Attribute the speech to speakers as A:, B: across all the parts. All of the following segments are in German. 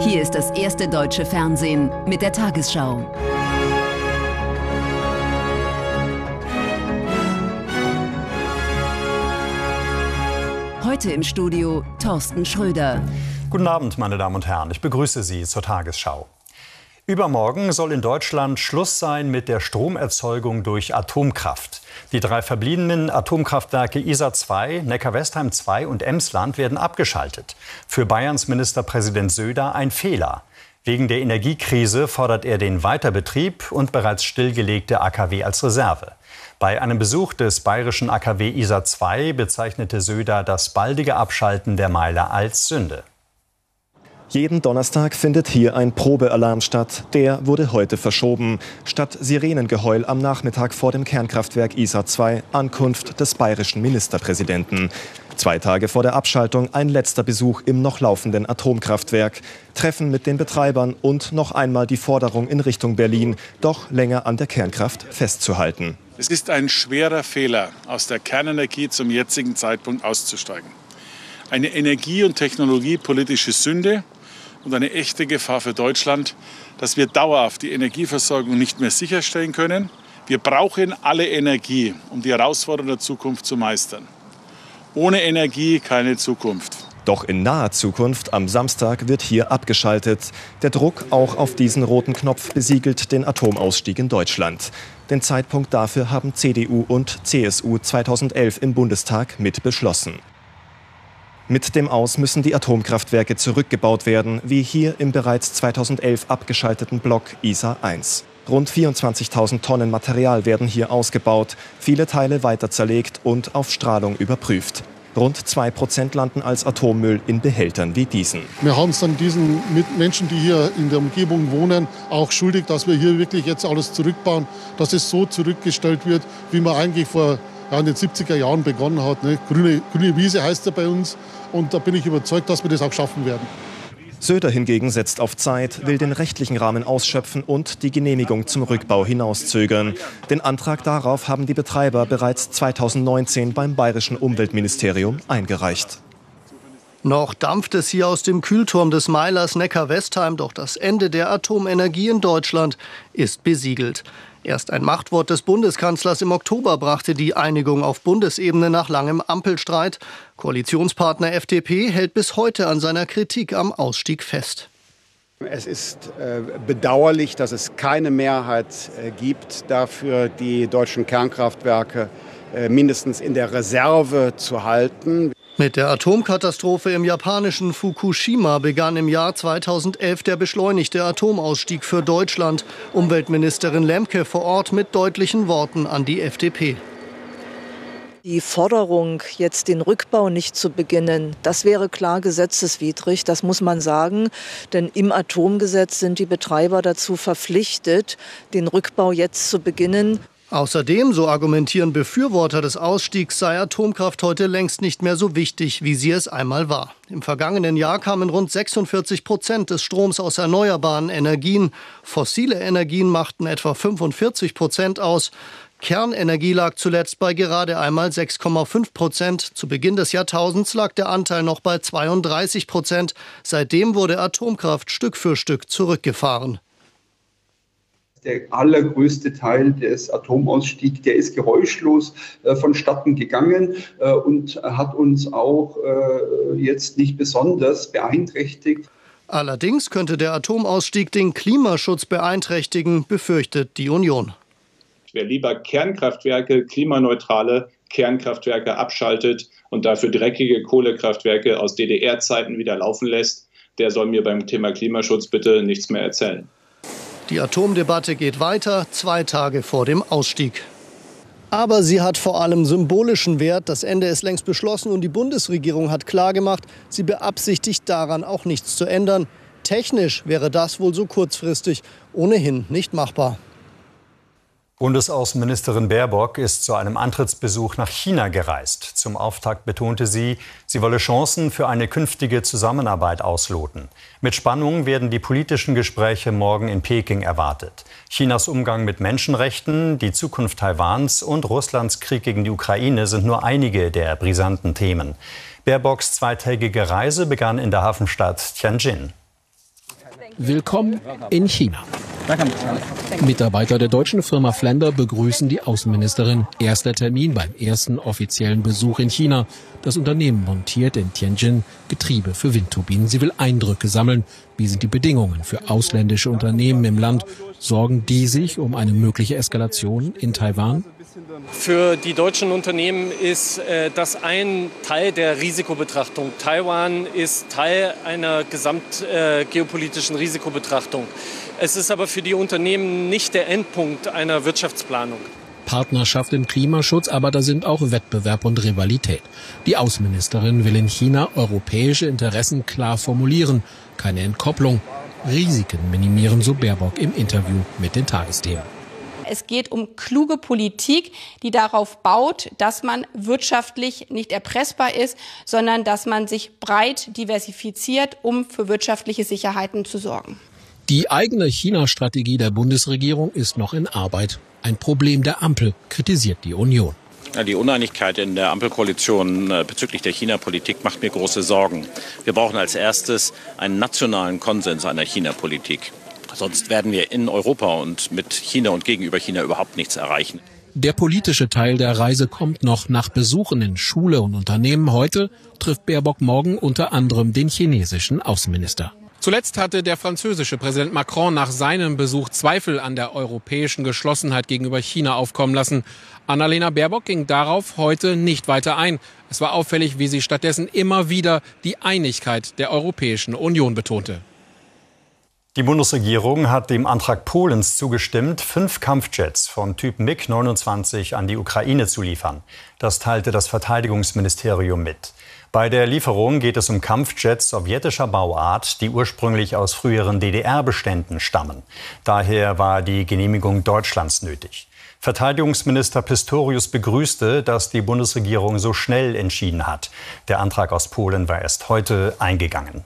A: Hier ist das erste deutsche Fernsehen mit der Tagesschau. Heute im Studio Thorsten Schröder.
B: Guten Abend, meine Damen und Herren. Ich begrüße Sie zur Tagesschau. Übermorgen soll in Deutschland Schluss sein mit der Stromerzeugung durch Atomkraft. Die drei verbliebenen Atomkraftwerke Isar 2, Neckar-Westheim 2 und Emsland werden abgeschaltet. Für Bayerns Ministerpräsident Söder ein Fehler. Wegen der Energiekrise fordert er den Weiterbetrieb und bereits stillgelegte AKW als Reserve. Bei einem Besuch des bayerischen AKW Isar 2 bezeichnete Söder das baldige Abschalten der Meiler als Sünde.
C: Jeden Donnerstag findet hier ein Probealarm statt. Der wurde heute verschoben. Statt Sirenengeheul am Nachmittag vor dem Kernkraftwerk ISA 2 Ankunft des bayerischen Ministerpräsidenten. Zwei Tage vor der Abschaltung ein letzter Besuch im noch laufenden Atomkraftwerk. Treffen mit den Betreibern und noch einmal die Forderung in Richtung Berlin, doch länger an der Kernkraft festzuhalten.
D: Es ist ein schwerer Fehler, aus der Kernenergie zum jetzigen Zeitpunkt auszusteigen. Eine energie- und technologiepolitische Sünde, und eine echte Gefahr für Deutschland, dass wir dauerhaft die Energieversorgung nicht mehr sicherstellen können. Wir brauchen alle Energie, um die Herausforderungen der Zukunft zu meistern. Ohne Energie keine Zukunft.
C: Doch in naher Zukunft am Samstag wird hier abgeschaltet. Der Druck auch auf diesen roten Knopf besiegelt den Atomausstieg in Deutschland. Den Zeitpunkt dafür haben CDU und CSU 2011 im Bundestag mit beschlossen. Mit dem Aus müssen die Atomkraftwerke zurückgebaut werden, wie hier im bereits 2011 abgeschalteten Block ISA 1. Rund 24.000 Tonnen Material werden hier ausgebaut, viele Teile weiter zerlegt und auf Strahlung überprüft. Rund 2% landen als Atommüll in Behältern wie diesen.
E: Wir haben es dann diesen Menschen, die hier in der Umgebung wohnen, auch schuldig, dass wir hier wirklich jetzt alles zurückbauen, dass es so zurückgestellt wird, wie man eigentlich vor ja, in den 70er Jahren begonnen hat. Ne? Grüne, grüne Wiese heißt er bei uns. Und da bin ich überzeugt, dass wir das auch schaffen werden.
C: Söder hingegen setzt auf Zeit, will den rechtlichen Rahmen ausschöpfen und die Genehmigung zum Rückbau hinauszögern. Den Antrag darauf haben die Betreiber bereits 2019 beim bayerischen Umweltministerium eingereicht.
F: Noch dampft es hier aus dem Kühlturm des Meilers Neckar-Westheim, doch das Ende der Atomenergie in Deutschland ist besiegelt. Erst ein Machtwort des Bundeskanzlers im Oktober brachte die Einigung auf Bundesebene nach langem Ampelstreit. Koalitionspartner FDP hält bis heute an seiner Kritik am Ausstieg fest.
G: Es ist äh, bedauerlich, dass es keine Mehrheit äh, gibt dafür, die deutschen Kernkraftwerke äh, mindestens in der Reserve zu halten.
F: Mit der Atomkatastrophe im japanischen Fukushima begann im Jahr 2011 der beschleunigte Atomausstieg für Deutschland. Umweltministerin Lemke vor Ort mit deutlichen Worten an die FDP.
H: Die Forderung, jetzt den Rückbau nicht zu beginnen, das wäre klar gesetzeswidrig, das muss man sagen. Denn im Atomgesetz sind die Betreiber dazu verpflichtet, den Rückbau jetzt zu beginnen.
F: Außerdem, so argumentieren Befürworter des Ausstiegs, sei Atomkraft heute längst nicht mehr so wichtig, wie sie es einmal war. Im vergangenen Jahr kamen rund 46 Prozent des Stroms aus erneuerbaren Energien. Fossile Energien machten etwa 45 Prozent aus. Kernenergie lag zuletzt bei gerade einmal 6,5 Prozent. Zu Beginn des Jahrtausends lag der Anteil noch bei 32 Prozent. Seitdem wurde Atomkraft Stück für Stück zurückgefahren
I: der allergrößte Teil des Atomausstiegs, der ist geräuschlos äh, vonstatten gegangen äh, und hat uns auch äh, jetzt nicht besonders beeinträchtigt.
F: Allerdings könnte der Atomausstieg den Klimaschutz beeinträchtigen, befürchtet die Union.
J: Wer lieber Kernkraftwerke, klimaneutrale Kernkraftwerke abschaltet und dafür dreckige Kohlekraftwerke aus DDR-Zeiten wieder laufen lässt, der soll mir beim Thema Klimaschutz bitte nichts mehr erzählen.
F: Die Atomdebatte geht weiter, zwei Tage vor dem Ausstieg. Aber sie hat vor allem symbolischen Wert. Das Ende ist längst beschlossen und die Bundesregierung hat klargemacht, sie beabsichtigt daran auch nichts zu ändern. Technisch wäre das wohl so kurzfristig ohnehin nicht machbar.
B: Bundesaußenministerin Baerbock ist zu einem Antrittsbesuch nach China gereist. Zum Auftakt betonte sie, sie wolle Chancen für eine künftige Zusammenarbeit ausloten. Mit Spannung werden die politischen Gespräche morgen in Peking erwartet. Chinas Umgang mit Menschenrechten, die Zukunft Taiwans und Russlands Krieg gegen die Ukraine sind nur einige der brisanten Themen. Baerbocks zweitägige Reise begann in der Hafenstadt Tianjin.
K: Willkommen in China. Mitarbeiter der deutschen Firma Flender begrüßen die Außenministerin. Erster Termin beim ersten offiziellen Besuch in China. Das Unternehmen montiert in Tianjin Getriebe für Windturbinen. Sie will Eindrücke sammeln. Wie sind die Bedingungen für ausländische Unternehmen im Land? Sorgen die sich um eine mögliche Eskalation in Taiwan?
L: Für die deutschen Unternehmen ist äh, das ein Teil der Risikobetrachtung. Taiwan ist Teil einer gesamtgeopolitischen äh, Risikobetrachtung. Es ist aber für die Unternehmen nicht der Endpunkt einer Wirtschaftsplanung.
K: Partnerschaft im Klimaschutz, aber da sind auch Wettbewerb und Rivalität. Die Außenministerin will in China europäische Interessen klar formulieren. Keine Entkopplung. Risiken minimieren, so Baerbock im Interview mit den Tagesthemen.
M: Es geht um kluge Politik, die darauf baut, dass man wirtschaftlich nicht erpressbar ist, sondern dass man sich breit diversifiziert, um für wirtschaftliche Sicherheiten zu sorgen.
K: Die eigene China-Strategie der Bundesregierung ist noch in Arbeit. Ein Problem der Ampel, kritisiert die Union.
N: Die Uneinigkeit in der Ampelkoalition äh, bezüglich der China-Politik macht mir große Sorgen. Wir brauchen als erstes einen nationalen Konsens einer China-Politik. Sonst werden wir in Europa und mit China und gegenüber China überhaupt nichts erreichen.
K: Der politische Teil der Reise kommt noch nach Besuchen in Schule und Unternehmen. Heute trifft Baerbock morgen unter anderem den chinesischen Außenminister.
O: Zuletzt hatte der französische Präsident Macron nach seinem Besuch Zweifel an der europäischen Geschlossenheit gegenüber China aufkommen lassen. Annalena Baerbock ging darauf heute nicht weiter ein. Es war auffällig, wie sie stattdessen immer wieder die Einigkeit der Europäischen Union betonte.
B: Die Bundesregierung hat dem Antrag Polens zugestimmt, fünf Kampfjets vom Typ MiG-29 an die Ukraine zu liefern. Das teilte das Verteidigungsministerium mit. Bei der Lieferung geht es um Kampfjets sowjetischer Bauart, die ursprünglich aus früheren DDR-Beständen stammen. Daher war die Genehmigung Deutschlands nötig. Verteidigungsminister Pistorius begrüßte, dass die Bundesregierung so schnell entschieden hat. Der Antrag aus Polen war erst heute eingegangen.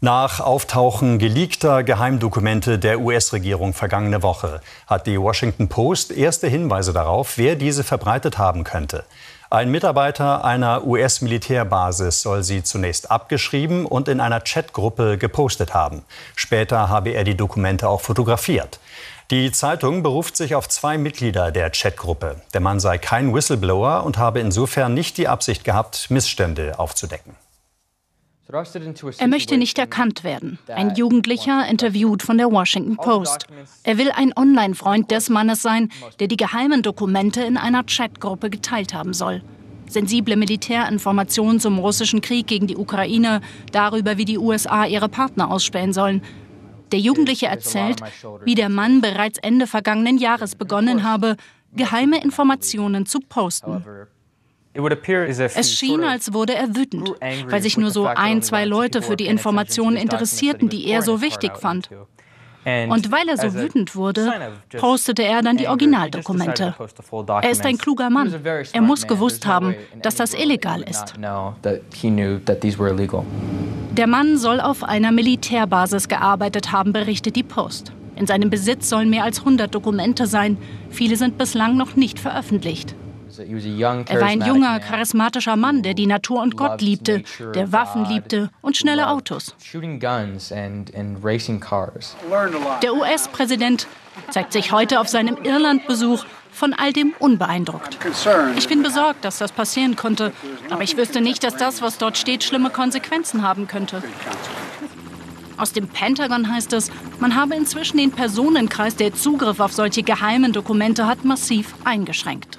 B: Nach Auftauchen geleakter Geheimdokumente der US-Regierung vergangene Woche hat die Washington Post erste Hinweise darauf, wer diese verbreitet haben könnte. Ein Mitarbeiter einer US-Militärbasis soll sie zunächst abgeschrieben und in einer Chatgruppe gepostet haben. Später habe er die Dokumente auch fotografiert. Die Zeitung beruft sich auf zwei Mitglieder der Chatgruppe. Der Mann sei kein Whistleblower und habe insofern nicht die Absicht gehabt, Missstände aufzudecken.
P: Er möchte nicht erkannt werden. Ein Jugendlicher interviewt von der Washington Post. Er will ein Online-Freund des Mannes sein, der die geheimen Dokumente in einer Chatgruppe geteilt haben soll. Sensible Militärinformationen zum russischen Krieg gegen die Ukraine, darüber, wie die USA ihre Partner ausspähen sollen. Der Jugendliche erzählt, wie der Mann bereits Ende vergangenen Jahres begonnen habe, geheime Informationen zu posten. Es schien, als wurde er wütend, weil sich nur so ein, zwei Leute für die Informationen interessierten, die er so wichtig fand. Und weil er so wütend wurde, postete er dann die Originaldokumente. Er ist ein kluger Mann. Er muss gewusst haben, dass das illegal ist. Der Mann soll auf einer Militärbasis gearbeitet haben, berichtet die Post. In seinem Besitz sollen mehr als 100 Dokumente sein. Viele sind bislang noch nicht veröffentlicht. Er war ein junger, charismatischer Mann, der die Natur und Gott liebte, der Waffen liebte und schnelle Autos. Der US-Präsident zeigt sich heute auf seinem Irland-Besuch von all dem unbeeindruckt. Ich bin besorgt, dass das passieren konnte, aber ich wüsste nicht, dass das, was dort steht, schlimme Konsequenzen haben könnte. Aus dem Pentagon heißt es, man habe inzwischen den Personenkreis, der Zugriff auf solche geheimen Dokumente hat, massiv eingeschränkt.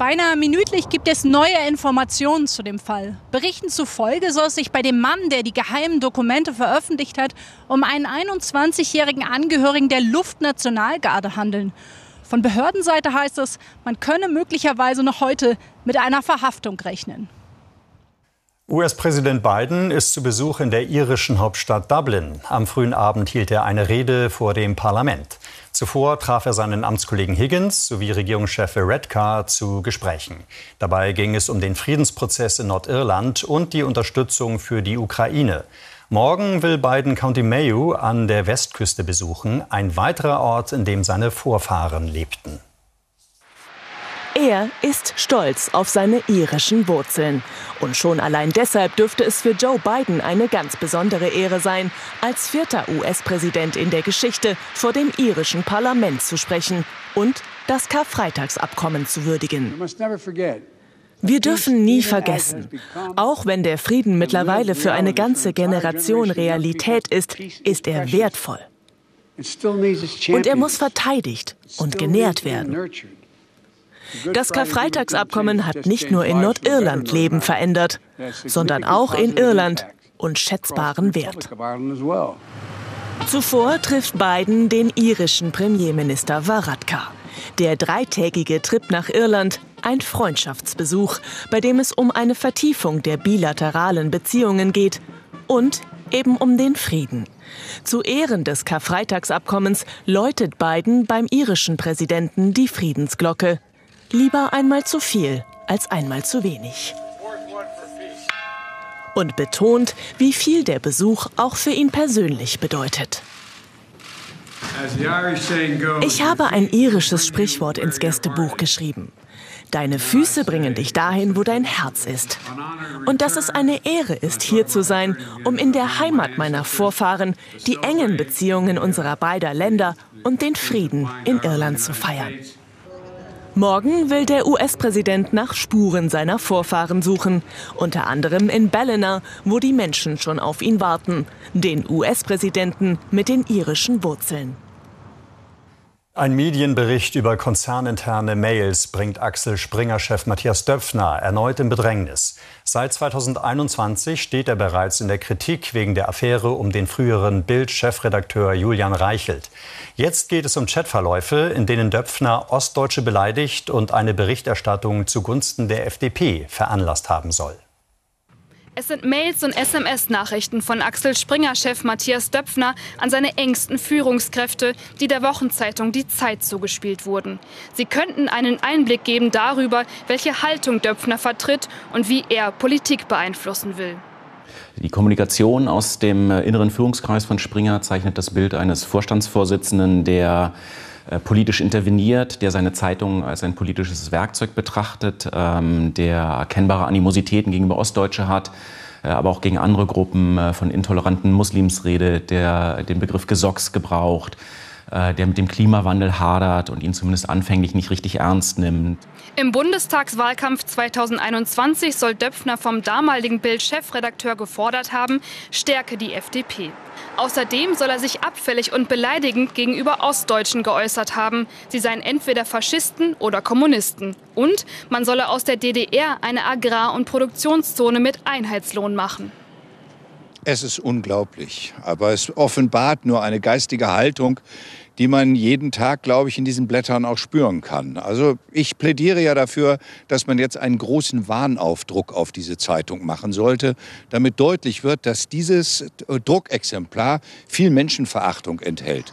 Q: Beinahe minütlich gibt es neue Informationen zu dem Fall. Berichten zufolge soll es sich bei dem Mann, der die geheimen Dokumente veröffentlicht hat, um einen 21-jährigen Angehörigen der Luftnationalgarde handeln. Von Behördenseite heißt es, man könne möglicherweise noch heute mit einer Verhaftung rechnen.
B: US-Präsident Biden ist zu Besuch in der irischen Hauptstadt Dublin. Am frühen Abend hielt er eine Rede vor dem Parlament. Zuvor traf er seinen Amtskollegen Higgins sowie Regierungschef Redcar zu Gesprächen. Dabei ging es um den Friedensprozess in Nordirland und die Unterstützung für die Ukraine. Morgen will Biden County Mayo an der Westküste besuchen, ein weiterer Ort, in dem seine Vorfahren lebten.
R: Er ist stolz auf seine irischen Wurzeln. Und schon allein deshalb dürfte es für Joe Biden eine ganz besondere Ehre sein, als vierter US-Präsident in der Geschichte vor dem irischen Parlament zu sprechen und das Karfreitagsabkommen zu würdigen. Wir dürfen nie vergessen, auch wenn der Frieden mittlerweile für eine ganze Generation Realität ist, ist er wertvoll. Und er muss verteidigt und genährt werden. Das Karfreitagsabkommen hat nicht nur in Nordirland Leben verändert, sondern auch in Irland und schätzbaren Wert. Zuvor trifft Biden den irischen Premierminister Varadkar. Der dreitägige Trip nach Irland, ein Freundschaftsbesuch, bei dem es um eine Vertiefung der bilateralen Beziehungen geht und eben um den Frieden. Zu Ehren des Karfreitagsabkommens läutet Biden beim irischen Präsidenten die Friedensglocke. Lieber einmal zu viel als einmal zu wenig. Und betont, wie viel der Besuch auch für ihn persönlich bedeutet. Ich habe ein irisches Sprichwort ins Gästebuch geschrieben. Deine Füße bringen dich dahin, wo dein Herz ist. Und dass es eine Ehre ist, hier zu sein, um in der Heimat meiner Vorfahren die engen Beziehungen unserer beider Länder und den Frieden in Irland zu feiern. Morgen will der US-Präsident nach Spuren seiner Vorfahren suchen, unter anderem in Ballina, wo die Menschen schon auf ihn warten, den US-Präsidenten mit den irischen Wurzeln.
B: Ein Medienbericht über konzerninterne Mails bringt Axel Springer-Chef Matthias Döpfner erneut in Bedrängnis. Seit 2021 steht er bereits in der Kritik wegen der Affäre um den früheren Bild-Chefredakteur Julian Reichelt. Jetzt geht es um Chatverläufe, in denen Döpfner Ostdeutsche beleidigt und eine Berichterstattung zugunsten der FDP veranlasst haben soll.
S: Es sind Mails und SMS-Nachrichten von Axel Springer-Chef Matthias Döpfner an seine engsten Führungskräfte, die der Wochenzeitung Die Zeit zugespielt wurden. Sie könnten einen Einblick geben darüber, welche Haltung Döpfner vertritt und wie er Politik beeinflussen will.
T: Die Kommunikation aus dem äh, inneren Führungskreis von Springer zeichnet das Bild eines Vorstandsvorsitzenden, der politisch interveniert, der seine Zeitung als ein politisches Werkzeug betrachtet, ähm, der erkennbare Animositäten gegenüber Ostdeutsche hat, äh, aber auch gegen andere Gruppen äh, von intoleranten Muslims redet, der den Begriff Gesocks gebraucht, der mit dem Klimawandel hadert und ihn zumindest anfänglich nicht richtig ernst nimmt.
S: Im Bundestagswahlkampf 2021 soll Döpfner vom damaligen Bild-Chefredakteur gefordert haben, stärke die FDP. Außerdem soll er sich abfällig und beleidigend gegenüber Ostdeutschen geäußert haben. Sie seien entweder Faschisten oder Kommunisten. Und man solle aus der DDR eine Agrar- und Produktionszone mit Einheitslohn machen.
U: Es ist unglaublich, aber es offenbart nur eine geistige Haltung, die man jeden Tag, glaube ich, in diesen Blättern auch spüren kann. Also ich plädiere ja dafür, dass man jetzt einen großen Warnaufdruck auf diese Zeitung machen sollte, damit deutlich wird, dass dieses Druckexemplar viel Menschenverachtung enthält.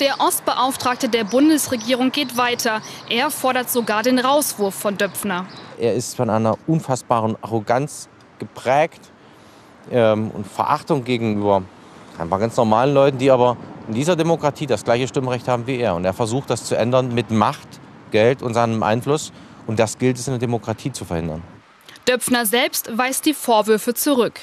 S: Der Ostbeauftragte der Bundesregierung geht weiter. Er fordert sogar den Rauswurf von Döpfner.
V: Er ist von einer unfassbaren Arroganz geprägt ähm, und Verachtung gegenüber ein paar ganz normalen Leuten, die aber in dieser Demokratie das gleiche Stimmrecht haben wie er. Und er versucht das zu ändern mit Macht, Geld und seinem Einfluss. Und das gilt es in der Demokratie zu verhindern.
S: Döpfner selbst weist die Vorwürfe zurück.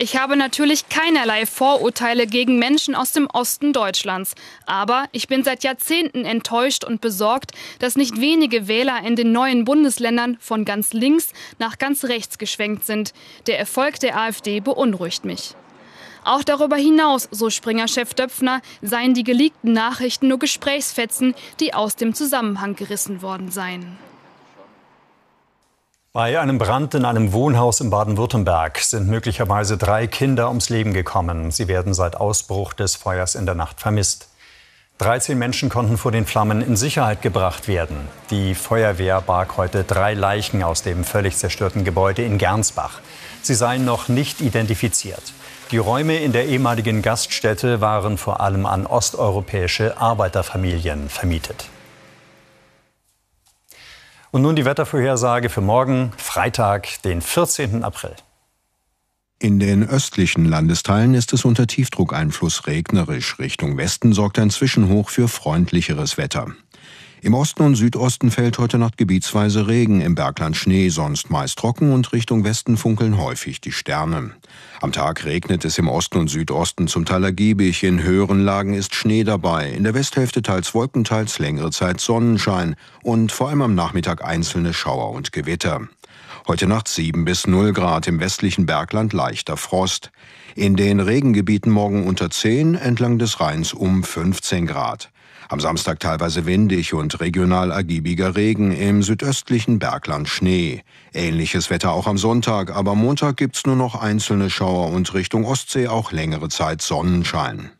S: Ich habe natürlich keinerlei Vorurteile gegen Menschen aus dem Osten Deutschlands. Aber ich bin seit Jahrzehnten enttäuscht und besorgt, dass nicht wenige Wähler in den neuen Bundesländern von ganz links nach ganz rechts geschwenkt sind. Der Erfolg der AfD beunruhigt mich. Auch darüber hinaus, so Springer-Chef Döpfner, seien die geleakten Nachrichten nur Gesprächsfetzen, die aus dem Zusammenhang gerissen worden seien.
B: Bei einem Brand in einem Wohnhaus in Baden-Württemberg sind möglicherweise drei Kinder ums Leben gekommen. Sie werden seit Ausbruch des Feuers in der Nacht vermisst. 13 Menschen konnten vor den Flammen in Sicherheit gebracht werden. Die Feuerwehr barg heute drei Leichen aus dem völlig zerstörten Gebäude in Gernsbach. Sie seien noch nicht identifiziert. Die Räume in der ehemaligen Gaststätte waren vor allem an osteuropäische Arbeiterfamilien vermietet. Und nun die Wettervorhersage für morgen, Freitag, den 14. April.
W: In den östlichen Landesteilen ist es unter Tiefdruckeinfluss regnerisch. Richtung Westen sorgt ein Zwischenhoch für freundlicheres Wetter. Im Osten und Südosten fällt heute Nacht gebietsweise Regen, im Bergland Schnee, sonst meist trocken und Richtung Westen funkeln häufig die Sterne. Am Tag regnet es im Osten und Südosten zum Teil ergiebig, in höheren Lagen ist Schnee dabei, in der Westhälfte teils Wolken, teils längere Zeit Sonnenschein und vor allem am Nachmittag einzelne Schauer und Gewitter. Heute Nacht 7 bis 0 Grad, im westlichen Bergland leichter Frost. In den Regengebieten morgen unter 10, entlang des Rheins um 15 Grad. Am Samstag teilweise windig und regional ergiebiger Regen, im südöstlichen Bergland Schnee. Ähnliches Wetter auch am Sonntag, aber Montag gibt's nur noch einzelne Schauer und Richtung Ostsee auch längere Zeit Sonnenschein.